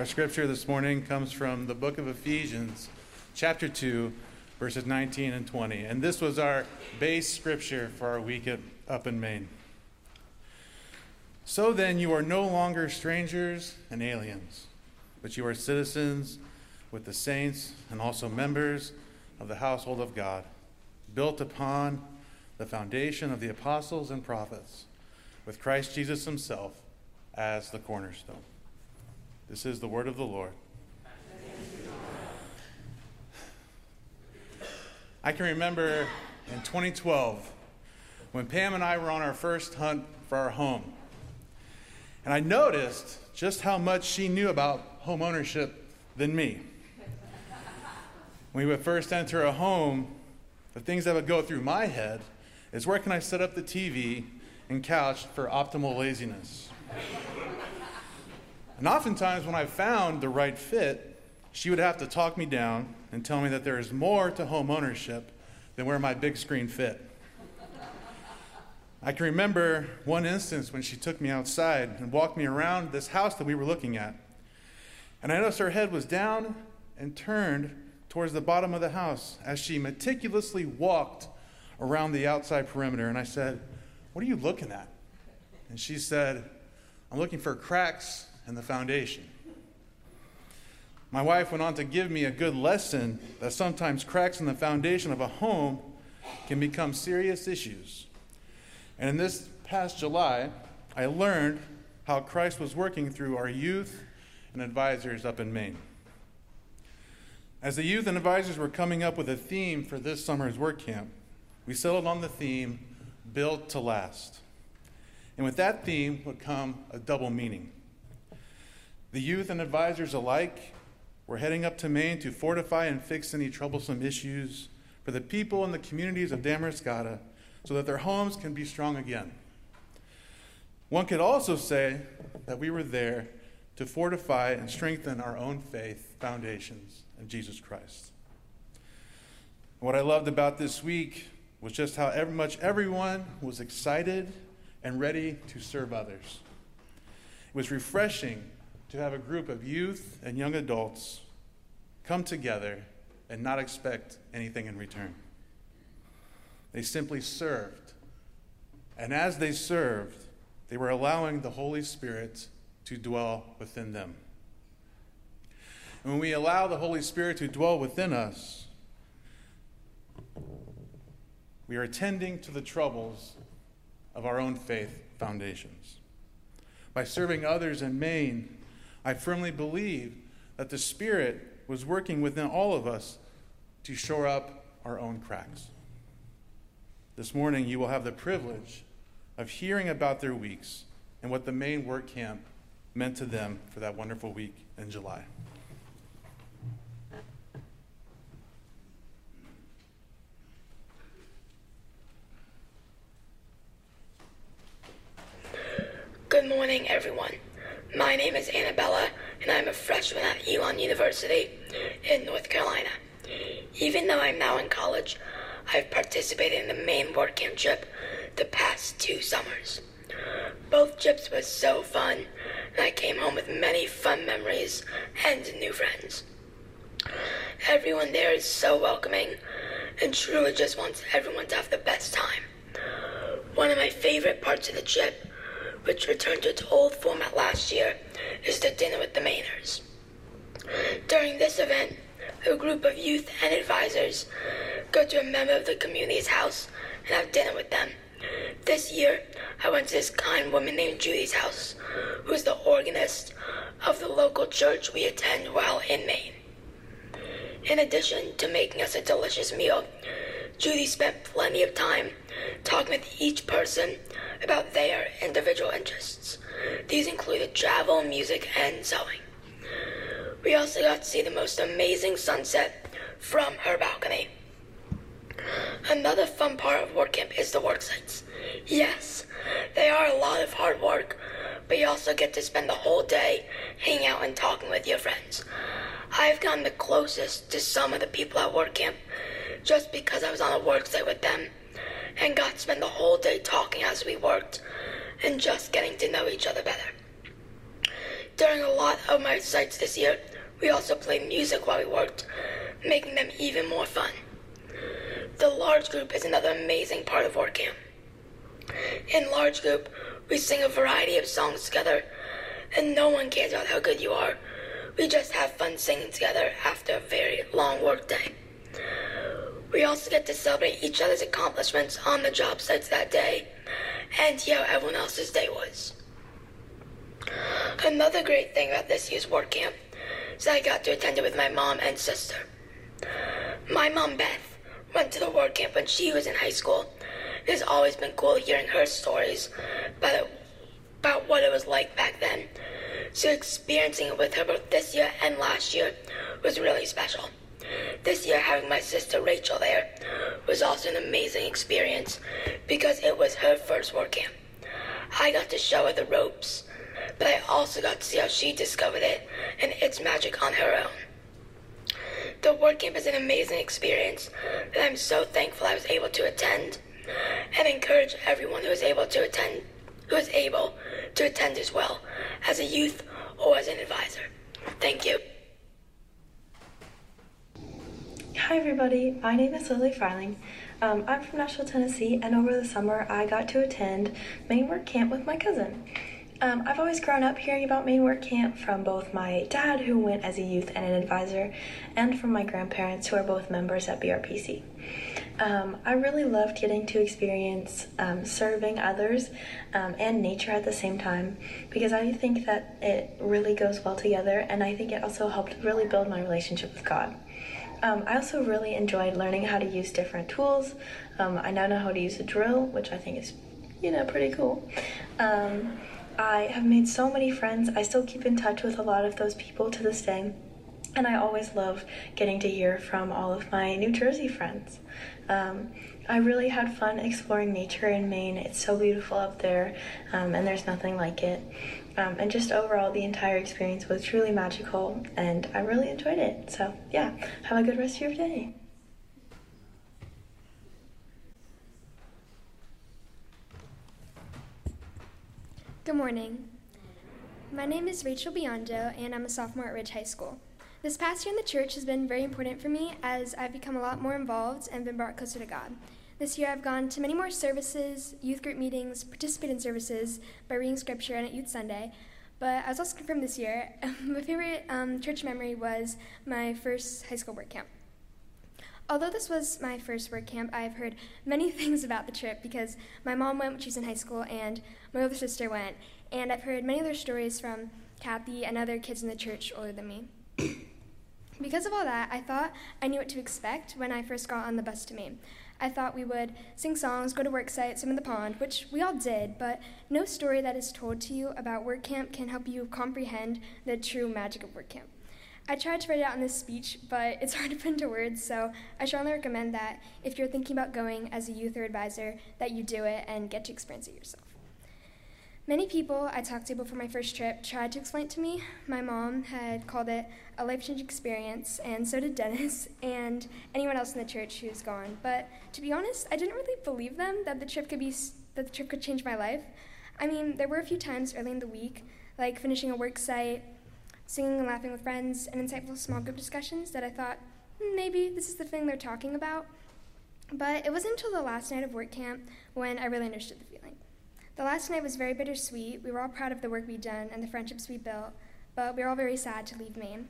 Our scripture this morning comes from the book of Ephesians, chapter 2, verses 19 and 20. And this was our base scripture for our week at, up in Maine. So then, you are no longer strangers and aliens, but you are citizens with the saints and also members of the household of God, built upon the foundation of the apostles and prophets, with Christ Jesus himself as the cornerstone. This is the word of the Lord. I can remember in 2012 when Pam and I were on our first hunt for our home. And I noticed just how much she knew about home ownership than me. When we would first enter a home, the things that would go through my head is where can I set up the TV and couch for optimal laziness? And oftentimes, when I found the right fit, she would have to talk me down and tell me that there is more to home ownership than where my big screen fit. I can remember one instance when she took me outside and walked me around this house that we were looking at. And I noticed her head was down and turned towards the bottom of the house as she meticulously walked around the outside perimeter. And I said, What are you looking at? And she said, I'm looking for cracks in the foundation. My wife went on to give me a good lesson that sometimes cracks in the foundation of a home can become serious issues. And in this past July, I learned how Christ was working through our youth and advisors up in Maine. As the youth and advisors were coming up with a theme for this summer's work camp, we settled on the theme Built to Last. And with that theme would come a double meaning. The youth and advisors alike were heading up to Maine to fortify and fix any troublesome issues for the people and the communities of Damariscotta so that their homes can be strong again. One could also say that we were there to fortify and strengthen our own faith foundations in Jesus Christ. what I loved about this week was just how much everyone was excited and ready to serve others. It was refreshing to have a group of youth and young adults come together and not expect anything in return. They simply served. And as they served, they were allowing the Holy Spirit to dwell within them. And when we allow the Holy Spirit to dwell within us, we are attending to the troubles of our own faith foundations. By serving others in Maine, I firmly believe that the Spirit was working within all of us to shore up our own cracks. This morning, you will have the privilege of hearing about their weeks and what the Maine work camp meant to them for that wonderful week in July. Good morning, everyone. My name is Annabella, and I'm a freshman at Elon University in North Carolina. Even though I'm now in college, I've participated in the Maine work camp trip the past two summers. Both trips were so fun, and I came home with many fun memories and new friends. Everyone there is so welcoming and truly just wants everyone to have the best time. One of my favorite parts of the trip, which returned to its old format last year, is the dinner with the Mainers. During this event, a group of youth and advisors go to a member of the community's house and have dinner with them. This year, I went to this kind woman named Judy's house, who is the organist of the local church we attend while in Maine. In addition to making us a delicious meal, Judy spent plenty of time talking with each person about their individual interests. These included travel, music, and sewing. We also got to see the most amazing sunset from her balcony. Another fun part of work camp is the work sites. Yes, they are a lot of hard work, but you also get to spend the whole day hanging out and talking with your friends. I've gotten the closest to some of the people at work camp just because I was on a work site with them and got to spend the whole day talking as we worked and just getting to know each other better. During a lot of my sites this year, we also played music while we worked, making them even more fun. The large group is another amazing part of work camp. In large group, we sing a variety of songs together, and no one cares about how good you are. We just have fun singing together after a very long work day. We also get to celebrate each other's accomplishments on the job sites that day and see how everyone else's day was. Another great thing about this year's work camp is I got to attend it with my mom and sister. My mom, Beth, went to the work camp when she was in high school. It has always been cool hearing her stories about, it, about what it was like back then. So experiencing it with her both this year and last year was really special. This year, having my sister Rachel there was also an amazing experience because it was her first work camp. I got to show her the ropes, but I also got to see how she discovered it and its magic on her own. The work camp is an amazing experience that I'm so thankful I was able to attend and encourage everyone who is able to attend who is able to attend as well as a youth or as an advisor. Thank you. Hi, everybody. My name is Lily Freiling. Um, I'm from Nashville, Tennessee, and over the summer I got to attend Maine Work Camp with my cousin. Um, I've always grown up hearing about Maine Work Camp from both my dad, who went as a youth and an advisor, and from my grandparents, who are both members at BRPC. Um, I really loved getting to experience um, serving others um, and nature at the same time because I think that it really goes well together, and I think it also helped really build my relationship with God. Um, I also really enjoyed learning how to use different tools. Um, I now know how to use a drill, which I think is, you know, pretty cool. Um, I have made so many friends. I still keep in touch with a lot of those people to this day. And I always love getting to hear from all of my New Jersey friends. Um, I really had fun exploring nature in Maine. It's so beautiful up there, um, and there's nothing like it. Um, and just overall, the entire experience was truly magical, and I really enjoyed it. So, yeah, have a good rest of your day. Good morning. My name is Rachel Biondo, and I'm a sophomore at Ridge High School. This past year in the church has been very important for me as I've become a lot more involved and been brought closer to God. This year I've gone to many more services, youth group meetings, participated in services by reading scripture and at Youth Sunday. But I was also confirmed this year. my favorite um, church memory was my first high school work camp. Although this was my first work camp, I've heard many things about the trip because my mom went when she was in high school and my older sister went. And I've heard many other stories from Kathy and other kids in the church older than me. because of all that, I thought I knew what to expect when I first got on the bus to Maine. I thought we would sing songs, go to work sites, swim in the pond, which we all did, but no story that is told to you about work camp can help you comprehend the true magic of work camp. I tried to write it out in this speech, but it's hard to put into words, so I strongly recommend that if you're thinking about going as a youth or advisor, that you do it and get to experience it yourself. Many people I talked to before my first trip tried to explain it to me. My mom had called it a life changing experience, and so did Dennis and anyone else in the church who's gone. But to be honest, I didn't really believe them that the trip could be that the trip could change my life. I mean, there were a few times early in the week, like finishing a work site, singing and laughing with friends, and insightful small group discussions that I thought hmm, maybe this is the thing they're talking about. But it wasn't until the last night of work camp when I really understood the feeling. The last night was very bittersweet. We were all proud of the work we'd done and the friendships we built, but we were all very sad to leave Maine.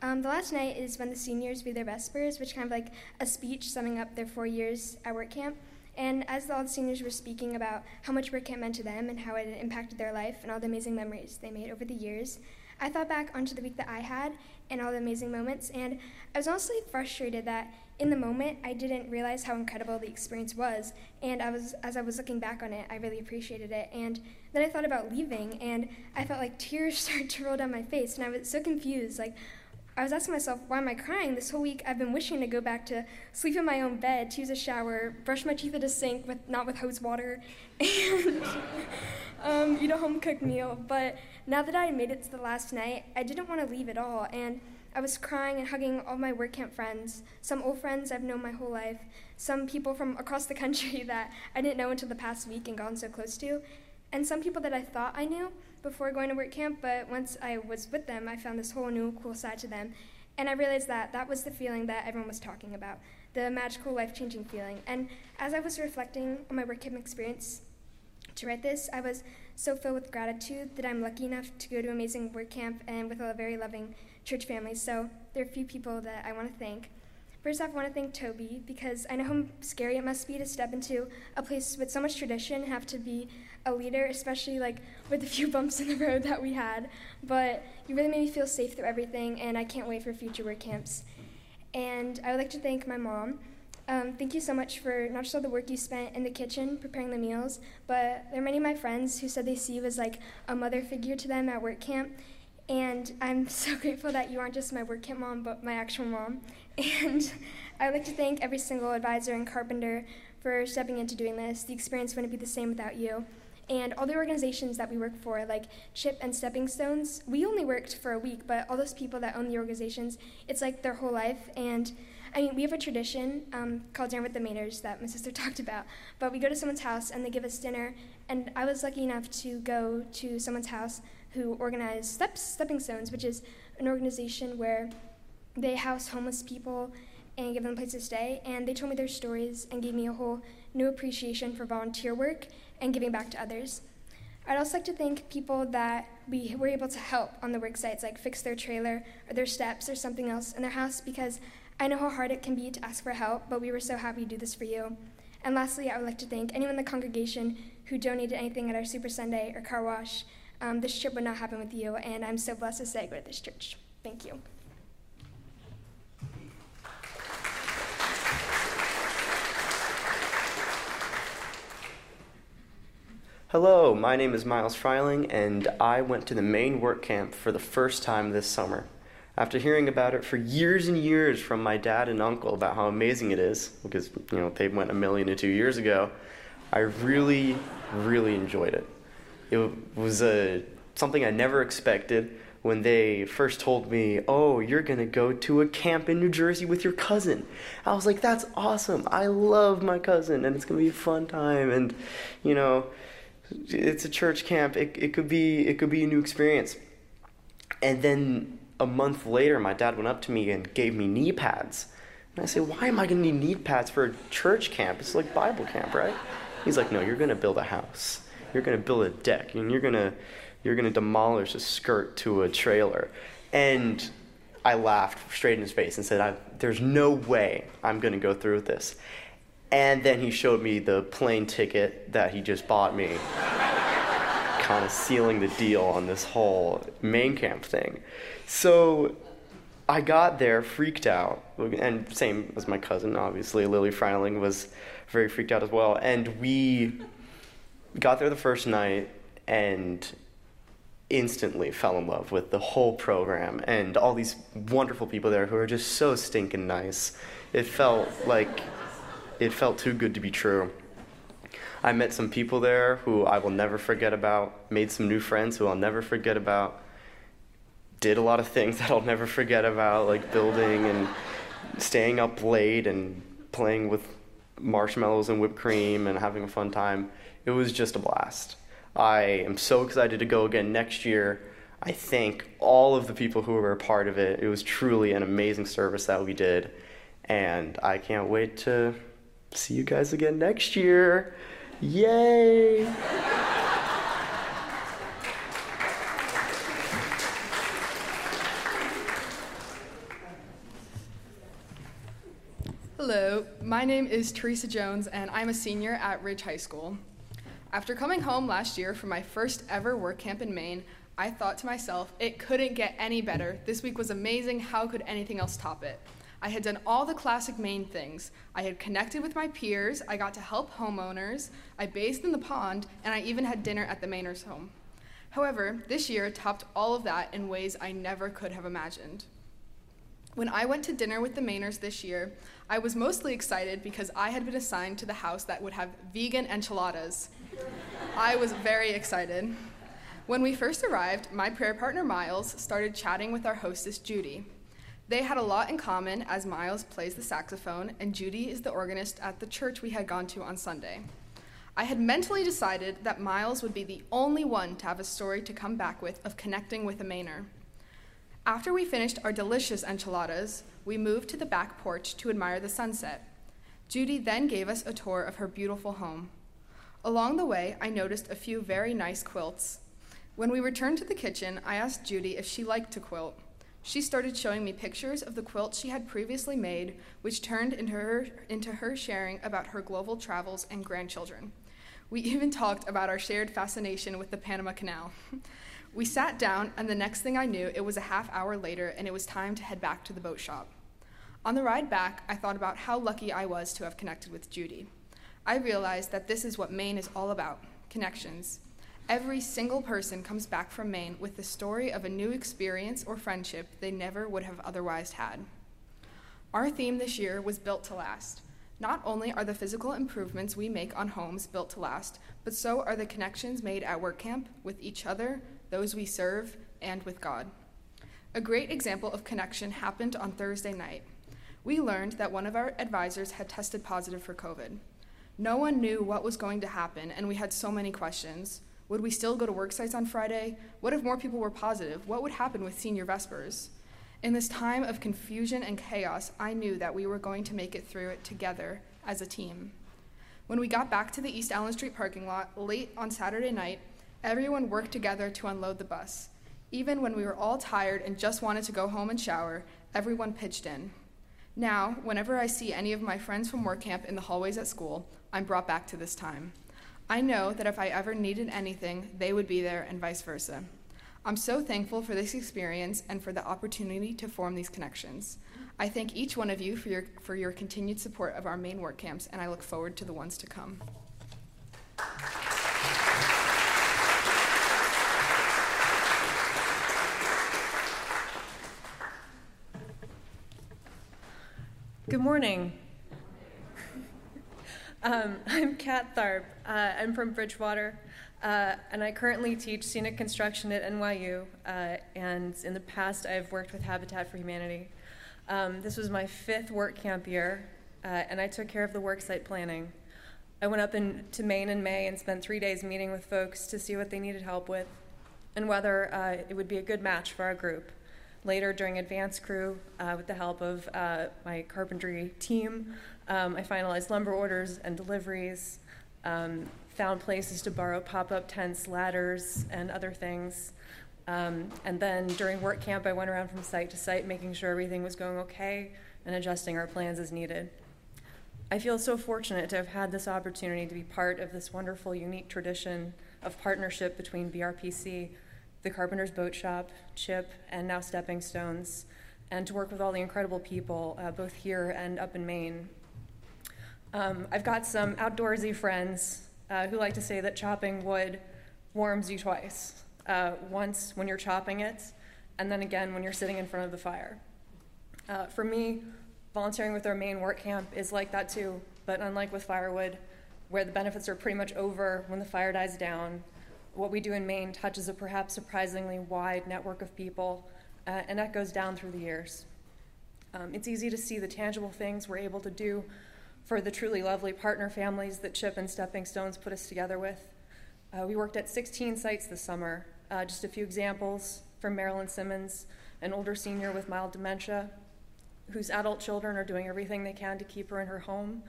Um, the last night is when the seniors read their Vespers, which kind of like a speech summing up their four years at work camp. And as all the seniors were speaking about how much work camp meant to them and how it impacted their life and all the amazing memories they made over the years, I thought back onto the week that I had and all the amazing moments, and I was honestly frustrated that in the moment, I didn't realize how incredible the experience was, and I was as I was looking back on it, I really appreciated it. And then I thought about leaving, and I felt like tears started to roll down my face, and I was so confused. Like, I was asking myself, why am I crying? This whole week, I've been wishing to go back to sleep in my own bed, to use a shower, brush my teeth at a sink with not with hose water, and um, eat a home cooked meal. But now that I made it to the last night, I didn't want to leave at all, and I was crying and hugging all my work camp friends, some old friends I've known my whole life, some people from across the country that I didn't know until the past week and gotten so close to, and some people that I thought I knew, before going to work camp, but once I was with them, I found this whole new cool side to them. And I realized that that was the feeling that everyone was talking about the magical, life changing feeling. And as I was reflecting on my work camp experience to write this, I was so filled with gratitude that I'm lucky enough to go to amazing work camp and with a very loving church families, So there are a few people that I want to thank. First off, I want to thank Toby because I know how scary it must be to step into a place with so much tradition have to be a leader, especially like with the few bumps in the road that we had. But you really made me feel safe through everything, and I can't wait for future work camps. And I would like to thank my mom. Um, thank you so much for not just all the work you spent in the kitchen preparing the meals, but there are many of my friends who said they see you as like a mother figure to them at work camp. And I'm so grateful that you aren't just my work camp mom, but my actual mom. And I would like to thank every single advisor and carpenter for stepping into doing this. The experience wouldn't be the same without you. And all the organizations that we work for, like CHIP and Stepping Stones, we only worked for a week, but all those people that own the organizations, it's like their whole life. And I mean, we have a tradition um, called Dinner with the Mainers that my sister talked about. But we go to someone's house and they give us dinner. And I was lucky enough to go to someone's house who organized Steps, Stepping Stones, which is an organization where they house homeless people and give them a place to stay. And they told me their stories and gave me a whole new appreciation for volunteer work and giving back to others. I'd also like to thank people that we were able to help on the work sites, like fix their trailer or their steps or something else in their house, because I know how hard it can be to ask for help, but we were so happy to do this for you. And lastly, I would like to thank anyone in the congregation who donated anything at our Super Sunday or car wash. Um, this trip would not happen with you, and I'm so blessed to say I go to this church. Thank you. Hello, my name is Miles Freiling, and I went to the Maine work camp for the first time this summer. After hearing about it for years and years from my dad and uncle about how amazing it is, because you know they went a million and two years ago, I really, really enjoyed it. It was a something I never expected when they first told me, "Oh, you're gonna go to a camp in New Jersey with your cousin." I was like, "That's awesome! I love my cousin, and it's gonna be a fun time." And you know it's a church camp. It, it could be it could be a new experience. And then a month later, my dad went up to me and gave me knee pads. And I said, "Why am I going to need knee pads for a church camp? It's like Bible camp, right?" He's like, "No, you're going to build a house. You're going to build a deck, and you're going to you're going to demolish a skirt to a trailer." And I laughed straight in his face and said, "There's no way I'm going to go through with this." And then he showed me the plane ticket that he just bought me, kind of sealing the deal on this whole Maine camp thing. So I got there freaked out, and same as my cousin, obviously, Lily Freiling was very freaked out as well. And we got there the first night and instantly fell in love with the whole program and all these wonderful people there who are just so stinking nice. It felt like it felt too good to be true. I met some people there who I will never forget about, made some new friends who I'll never forget about, did a lot of things that I'll never forget about, like building and staying up late and playing with marshmallows and whipped cream and having a fun time. It was just a blast. I am so excited to go again next year. I thank all of the people who were a part of it. It was truly an amazing service that we did, and I can't wait to see you guys again next year. Yay! Hello, my name is Teresa Jones, and I'm a senior at Ridge High School. After coming home last year from my first ever work camp in Maine, I thought to myself, it couldn't get any better. This week was amazing. How could anything else top it? I had done all the classic Maine things. I had connected with my peers, I got to help homeowners, I bathed in the pond, and I even had dinner at the Mainers' home. However, this year topped all of that in ways I never could have imagined. When I went to dinner with the Mainers this year, I was mostly excited because I had been assigned to the house that would have vegan enchiladas. I was very excited. When we first arrived, my prayer partner Miles started chatting with our hostess Judy. They had a lot in common as Miles plays the saxophone and Judy is the organist at the church we had gone to on Sunday. I had mentally decided that Miles would be the only one to have a story to come back with of connecting with a Mainer. After we finished our delicious enchiladas, we moved to the back porch to admire the sunset. Judy then gave us a tour of her beautiful home. Along the way, I noticed a few very nice quilts. When we returned to the kitchen, I asked Judy if she liked to quilt. She started showing me pictures of the quilts she had previously made, which turned into her, into her sharing about her global travels and grandchildren. We even talked about our shared fascination with the Panama Canal. we sat down, and the next thing I knew, it was a half hour later, and it was time to head back to the boat shop. On the ride back, I thought about how lucky I was to have connected with Judy. I realized that this is what Maine is all about connections. Every single person comes back from Maine with the story of a new experience or friendship they never would have otherwise had. Our theme this year was Built to Last. Not only are the physical improvements we make on homes built to last, but so are the connections made at work camp with each other, those we serve, and with God. A great example of connection happened on Thursday night. We learned that one of our advisors had tested positive for COVID. No one knew what was going to happen, and we had so many questions. Would we still go to work sites on Friday? What if more people were positive? What would happen with senior Vespers? In this time of confusion and chaos, I knew that we were going to make it through it together as a team. When we got back to the East Allen Street parking lot late on Saturday night, everyone worked together to unload the bus. Even when we were all tired and just wanted to go home and shower, everyone pitched in. Now, whenever I see any of my friends from work camp in the hallways at school, I'm brought back to this time. I know that if I ever needed anything, they would be there and vice versa. I'm so thankful for this experience and for the opportunity to form these connections. I thank each one of you for your, for your continued support of our Maine work camps, and I look forward to the ones to come. Good morning. Um, I'm Kat Tharp. Uh, I'm from Bridgewater, uh, and I currently teach scenic construction at NYU. Uh, and in the past, I've worked with Habitat for Humanity. Um, this was my fifth work camp year, uh, and I took care of the worksite planning. I went up in, to Maine in May and spent three days meeting with folks to see what they needed help with and whether uh, it would be a good match for our group. Later, during advanced crew, uh, with the help of my carpentry team, um, I finalized lumber orders and deliveries, um, found places to borrow pop up tents, ladders, and other things. Um, and then during work camp, I went around from site to site, making sure everything was going okay and adjusting our plans as needed. I feel so fortunate to have had this opportunity to be part of this wonderful, unique tradition of partnership between BRPC, the Carpenter's Boat Shop, CHIP, and now Stepping Stones, and to work with all the incredible people, uh, both here and up in Maine, um, I've got some outdoorsy friends uh, who like to say that chopping wood warms you twice uh, once when you're chopping it, and then again when you're sitting in front of the fire. Uh, for me, volunteering with our Maine work camp is like that too, but unlike with firewood, where the benefits are pretty much over when the fire dies down, what we do in Maine touches a perhaps surprisingly wide network of people, uh, and that goes down through the years. Um, it's easy to see the tangible things we're able to do for the truly lovely partner families that Chip and Stepping Stones put us together with. Uh, we worked at 16 sites this summer. Uh, just a few examples from Marilyn Simmons, an older senior with mild dementia, whose adult children are doing everything they can to keep her in her home.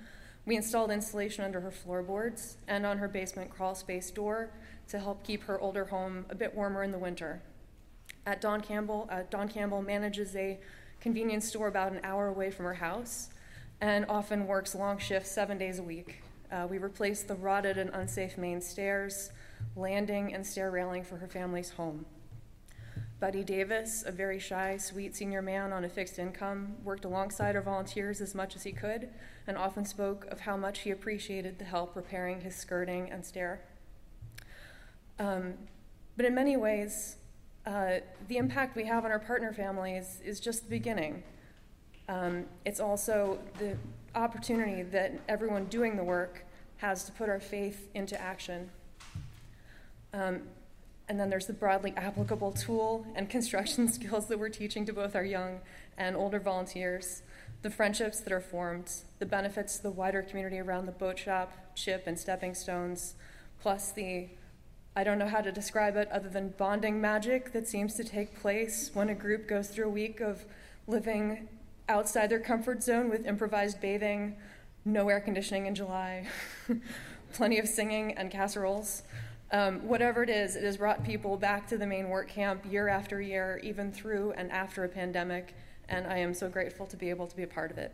We installed insulation under her floorboards and on her basement crawl space door to help keep her older home a bit warmer in the winter. At Don Campbell, uh, Don Campbell manages a convenience store about an hour away from her house and often works long shifts seven days a week. Uh, we replaced the rotted and unsafe main stairs, landing, and stair railing for her family's home. Buddy Davis, a very shy, sweet senior man on a fixed income, worked alongside our volunteers as much as he could and often spoke of how much he appreciated the help repairing his skirting and stair. Um, but in many ways, uh, the impact we have on our partner families is just the beginning. Um, it's also the opportunity that everyone doing the work has to put our faith into action. Um, and then there's the broadly applicable tool and construction skills that we're teaching to both our young and older volunteers. the friendships that are formed, the benefits to the wider community around the boat shop, chip, and stepping stones, plus the I don't know how to describe it other than bonding magic that seems to take place when a group goes through a week of living outside their comfort zone with improvised bathing, no air conditioning in July, plenty of singing and casseroles. Um, whatever it is, it has brought people back to the Maine work camp year after year, even through and after a pandemic, and I am so grateful to be able to be a part of it.